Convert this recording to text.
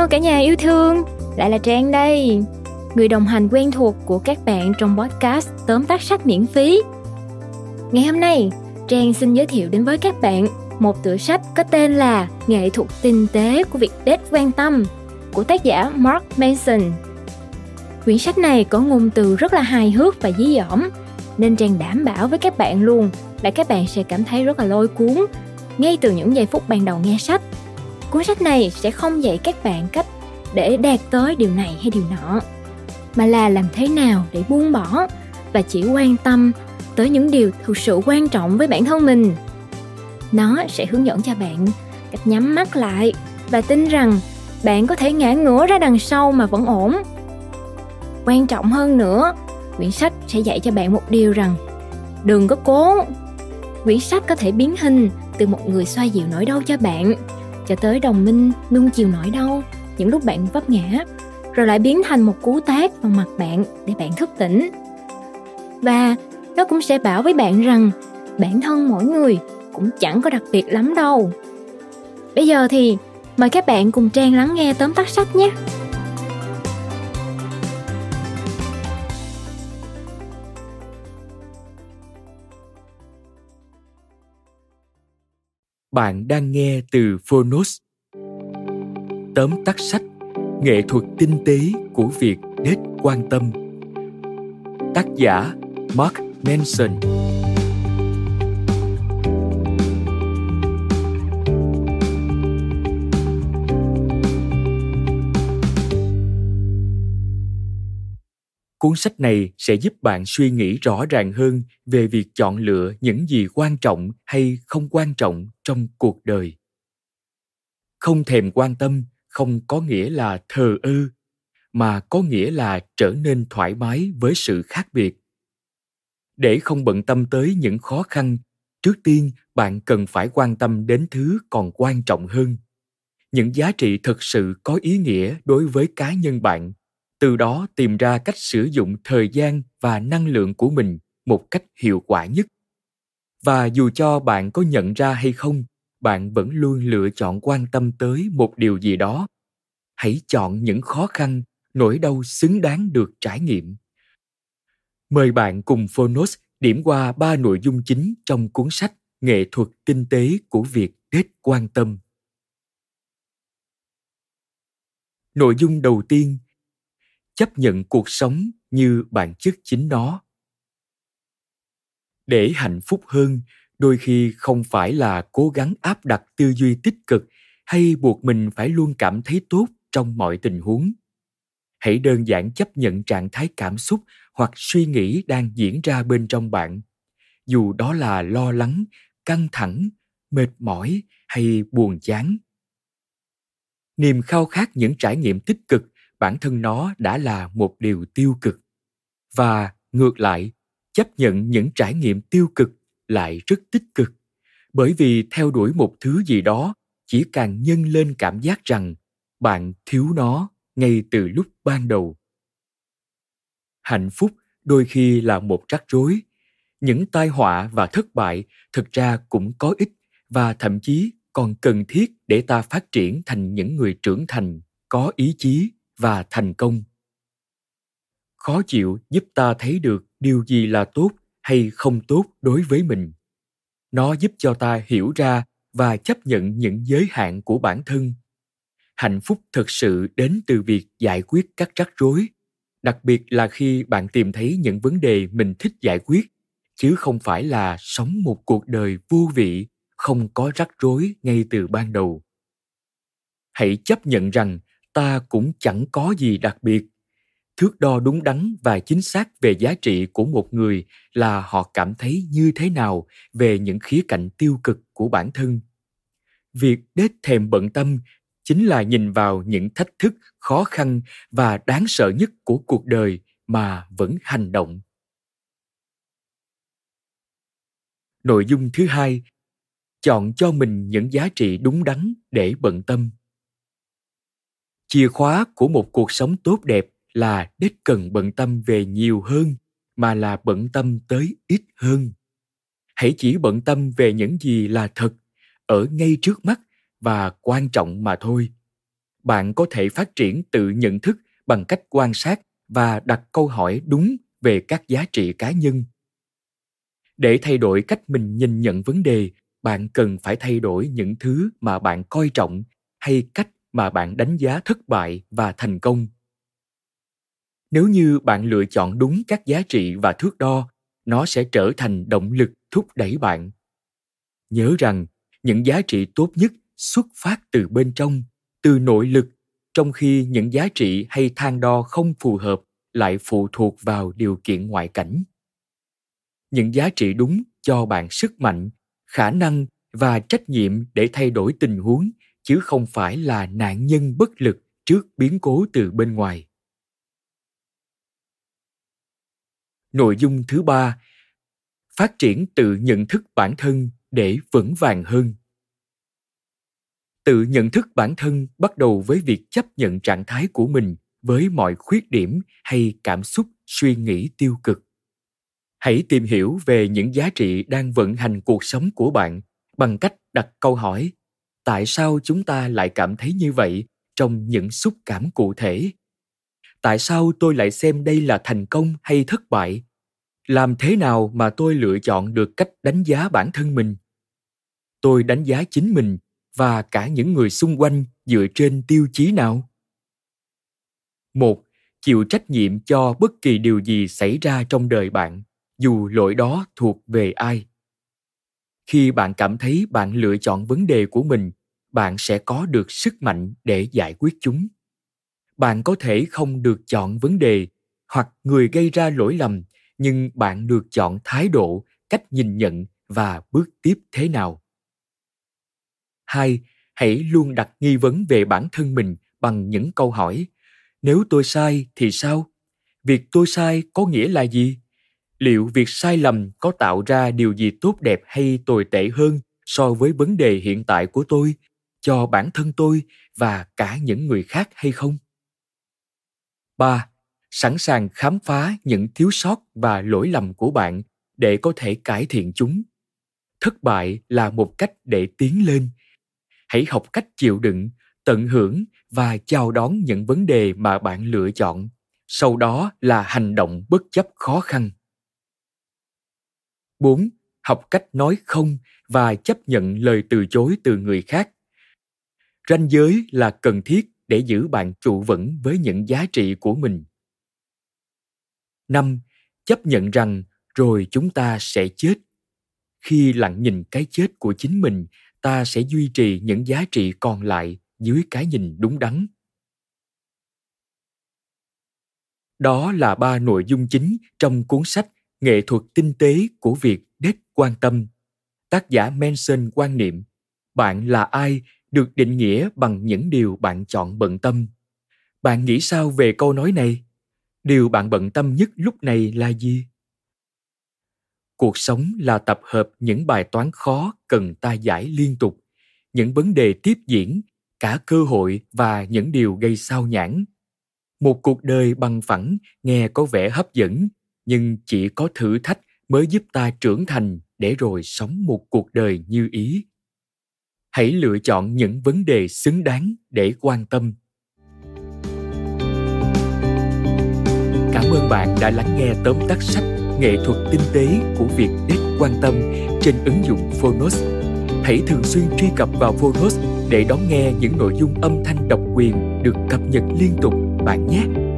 Hello cả nhà yêu thương, lại là Trang đây, người đồng hành quen thuộc của các bạn trong podcast tóm tắt sách miễn phí. Ngày hôm nay, Trang xin giới thiệu đến với các bạn một tựa sách có tên là Nghệ thuật tinh tế của việc đết quan tâm của tác giả Mark Manson. Quyển sách này có ngôn từ rất là hài hước và dí dỏm, nên Trang đảm bảo với các bạn luôn là các bạn sẽ cảm thấy rất là lôi cuốn ngay từ những giây phút ban đầu nghe sách cuốn sách này sẽ không dạy các bạn cách để đạt tới điều này hay điều nọ, mà là làm thế nào để buông bỏ và chỉ quan tâm tới những điều thực sự quan trọng với bản thân mình. Nó sẽ hướng dẫn cho bạn cách nhắm mắt lại và tin rằng bạn có thể ngã ngửa ra đằng sau mà vẫn ổn. Quan trọng hơn nữa, quyển sách sẽ dạy cho bạn một điều rằng đừng có cố. Quyển sách có thể biến hình từ một người xoa dịu nỗi đau cho bạn cho tới đồng minh nung chiều nỗi đau, những lúc bạn vấp ngã, rồi lại biến thành một cú tát vào mặt bạn để bạn thức tỉnh. Và nó cũng sẽ bảo với bạn rằng bản thân mỗi người cũng chẳng có đặc biệt lắm đâu. Bây giờ thì mời các bạn cùng trang lắng nghe tóm tắt sách nhé. Bạn đang nghe từ Phonos. Tóm tắt sách, Nghệ thuật tinh tế của việc đết quan tâm. Tác giả Mark Manson. Cuốn sách này sẽ giúp bạn suy nghĩ rõ ràng hơn về việc chọn lựa những gì quan trọng hay không quan trọng trong cuộc đời. Không thèm quan tâm không có nghĩa là thờ ơ, mà có nghĩa là trở nên thoải mái với sự khác biệt. Để không bận tâm tới những khó khăn, trước tiên bạn cần phải quan tâm đến thứ còn quan trọng hơn. Những giá trị thực sự có ý nghĩa đối với cá nhân bạn từ đó tìm ra cách sử dụng thời gian và năng lượng của mình một cách hiệu quả nhất. Và dù cho bạn có nhận ra hay không, bạn vẫn luôn lựa chọn quan tâm tới một điều gì đó. Hãy chọn những khó khăn, nỗi đau xứng đáng được trải nghiệm. Mời bạn cùng phonos điểm qua ba nội dung chính trong cuốn sách nghệ thuật tinh tế của việc đết quan tâm. Nội dung đầu tiên chấp nhận cuộc sống như bản chất chính nó. Để hạnh phúc hơn, đôi khi không phải là cố gắng áp đặt tư duy tích cực hay buộc mình phải luôn cảm thấy tốt trong mọi tình huống. Hãy đơn giản chấp nhận trạng thái cảm xúc hoặc suy nghĩ đang diễn ra bên trong bạn. Dù đó là lo lắng, căng thẳng, mệt mỏi hay buồn chán. Niềm khao khát những trải nghiệm tích cực bản thân nó đã là một điều tiêu cực. Và ngược lại, chấp nhận những trải nghiệm tiêu cực lại rất tích cực. Bởi vì theo đuổi một thứ gì đó, chỉ càng nhân lên cảm giác rằng bạn thiếu nó ngay từ lúc ban đầu. Hạnh phúc đôi khi là một rắc rối. Những tai họa và thất bại thực ra cũng có ích và thậm chí còn cần thiết để ta phát triển thành những người trưởng thành có ý chí và thành công. Khó chịu giúp ta thấy được điều gì là tốt hay không tốt đối với mình. Nó giúp cho ta hiểu ra và chấp nhận những giới hạn của bản thân. Hạnh phúc thực sự đến từ việc giải quyết các rắc rối, đặc biệt là khi bạn tìm thấy những vấn đề mình thích giải quyết, chứ không phải là sống một cuộc đời vô vị, không có rắc rối ngay từ ban đầu. Hãy chấp nhận rằng ta cũng chẳng có gì đặc biệt. Thước đo đúng đắn và chính xác về giá trị của một người là họ cảm thấy như thế nào về những khía cạnh tiêu cực của bản thân. Việc đết thèm bận tâm chính là nhìn vào những thách thức, khó khăn và đáng sợ nhất của cuộc đời mà vẫn hành động. Nội dung thứ hai, chọn cho mình những giá trị đúng đắn để bận tâm chìa khóa của một cuộc sống tốt đẹp là đích cần bận tâm về nhiều hơn, mà là bận tâm tới ít hơn. Hãy chỉ bận tâm về những gì là thật, ở ngay trước mắt và quan trọng mà thôi. Bạn có thể phát triển tự nhận thức bằng cách quan sát và đặt câu hỏi đúng về các giá trị cá nhân. Để thay đổi cách mình nhìn nhận vấn đề, bạn cần phải thay đổi những thứ mà bạn coi trọng hay cách mà bạn đánh giá thất bại và thành công. Nếu như bạn lựa chọn đúng các giá trị và thước đo, nó sẽ trở thành động lực thúc đẩy bạn. Nhớ rằng, những giá trị tốt nhất xuất phát từ bên trong, từ nội lực, trong khi những giá trị hay thang đo không phù hợp lại phụ thuộc vào điều kiện ngoại cảnh. Những giá trị đúng cho bạn sức mạnh, khả năng và trách nhiệm để thay đổi tình huống chứ không phải là nạn nhân bất lực trước biến cố từ bên ngoài. Nội dung thứ ba, phát triển tự nhận thức bản thân để vững vàng hơn. Tự nhận thức bản thân bắt đầu với việc chấp nhận trạng thái của mình với mọi khuyết điểm hay cảm xúc, suy nghĩ tiêu cực. Hãy tìm hiểu về những giá trị đang vận hành cuộc sống của bạn bằng cách đặt câu hỏi tại sao chúng ta lại cảm thấy như vậy trong những xúc cảm cụ thể? Tại sao tôi lại xem đây là thành công hay thất bại? Làm thế nào mà tôi lựa chọn được cách đánh giá bản thân mình? Tôi đánh giá chính mình và cả những người xung quanh dựa trên tiêu chí nào? Một, chịu trách nhiệm cho bất kỳ điều gì xảy ra trong đời bạn, dù lỗi đó thuộc về ai. Khi bạn cảm thấy bạn lựa chọn vấn đề của mình bạn sẽ có được sức mạnh để giải quyết chúng. Bạn có thể không được chọn vấn đề hoặc người gây ra lỗi lầm, nhưng bạn được chọn thái độ, cách nhìn nhận và bước tiếp thế nào. Hai, hãy luôn đặt nghi vấn về bản thân mình bằng những câu hỏi, nếu tôi sai thì sao? Việc tôi sai có nghĩa là gì? Liệu việc sai lầm có tạo ra điều gì tốt đẹp hay tồi tệ hơn so với vấn đề hiện tại của tôi? Cho bản thân tôi và cả những người khác hay không 3 sẵn sàng khám phá những thiếu sót và lỗi lầm của bạn để có thể cải thiện chúng thất bại là một cách để tiến lên hãy học cách chịu đựng, tận hưởng và chào đón những vấn đề mà bạn lựa chọn sau đó là hành động bất chấp khó khăn 4. Học cách nói không và chấp nhận lời từ chối từ người khác. Ranh giới là cần thiết để giữ bạn trụ vững với những giá trị của mình. 5. Chấp nhận rằng rồi chúng ta sẽ chết. Khi lặng nhìn cái chết của chính mình, ta sẽ duy trì những giá trị còn lại dưới cái nhìn đúng đắn. Đó là ba nội dung chính trong cuốn sách Nghệ thuật tinh tế của việc đếch quan tâm. Tác giả Manson quan niệm, bạn là ai được định nghĩa bằng những điều bạn chọn bận tâm. Bạn nghĩ sao về câu nói này? điều bạn bận tâm nhất lúc này là gì cuộc sống là tập hợp những bài toán khó cần ta giải liên tục, những vấn đề tiếp diễn, cả cơ hội và những điều gây sao nhãn một cuộc đời bằng phẳng nghe có vẻ hấp dẫn, nhưng chỉ có thử thách mới giúp ta trưởng thành để rồi sống một cuộc đời như ý hãy lựa chọn những vấn đề xứng đáng để quan tâm Cảm ơn bạn đã lắng nghe tóm tắt sách Nghệ thuật tinh tế của việc đết quan tâm trên ứng dụng Phonos. Hãy thường xuyên truy cập vào Phonos để đón nghe những nội dung âm thanh độc quyền được cập nhật liên tục bạn nhé.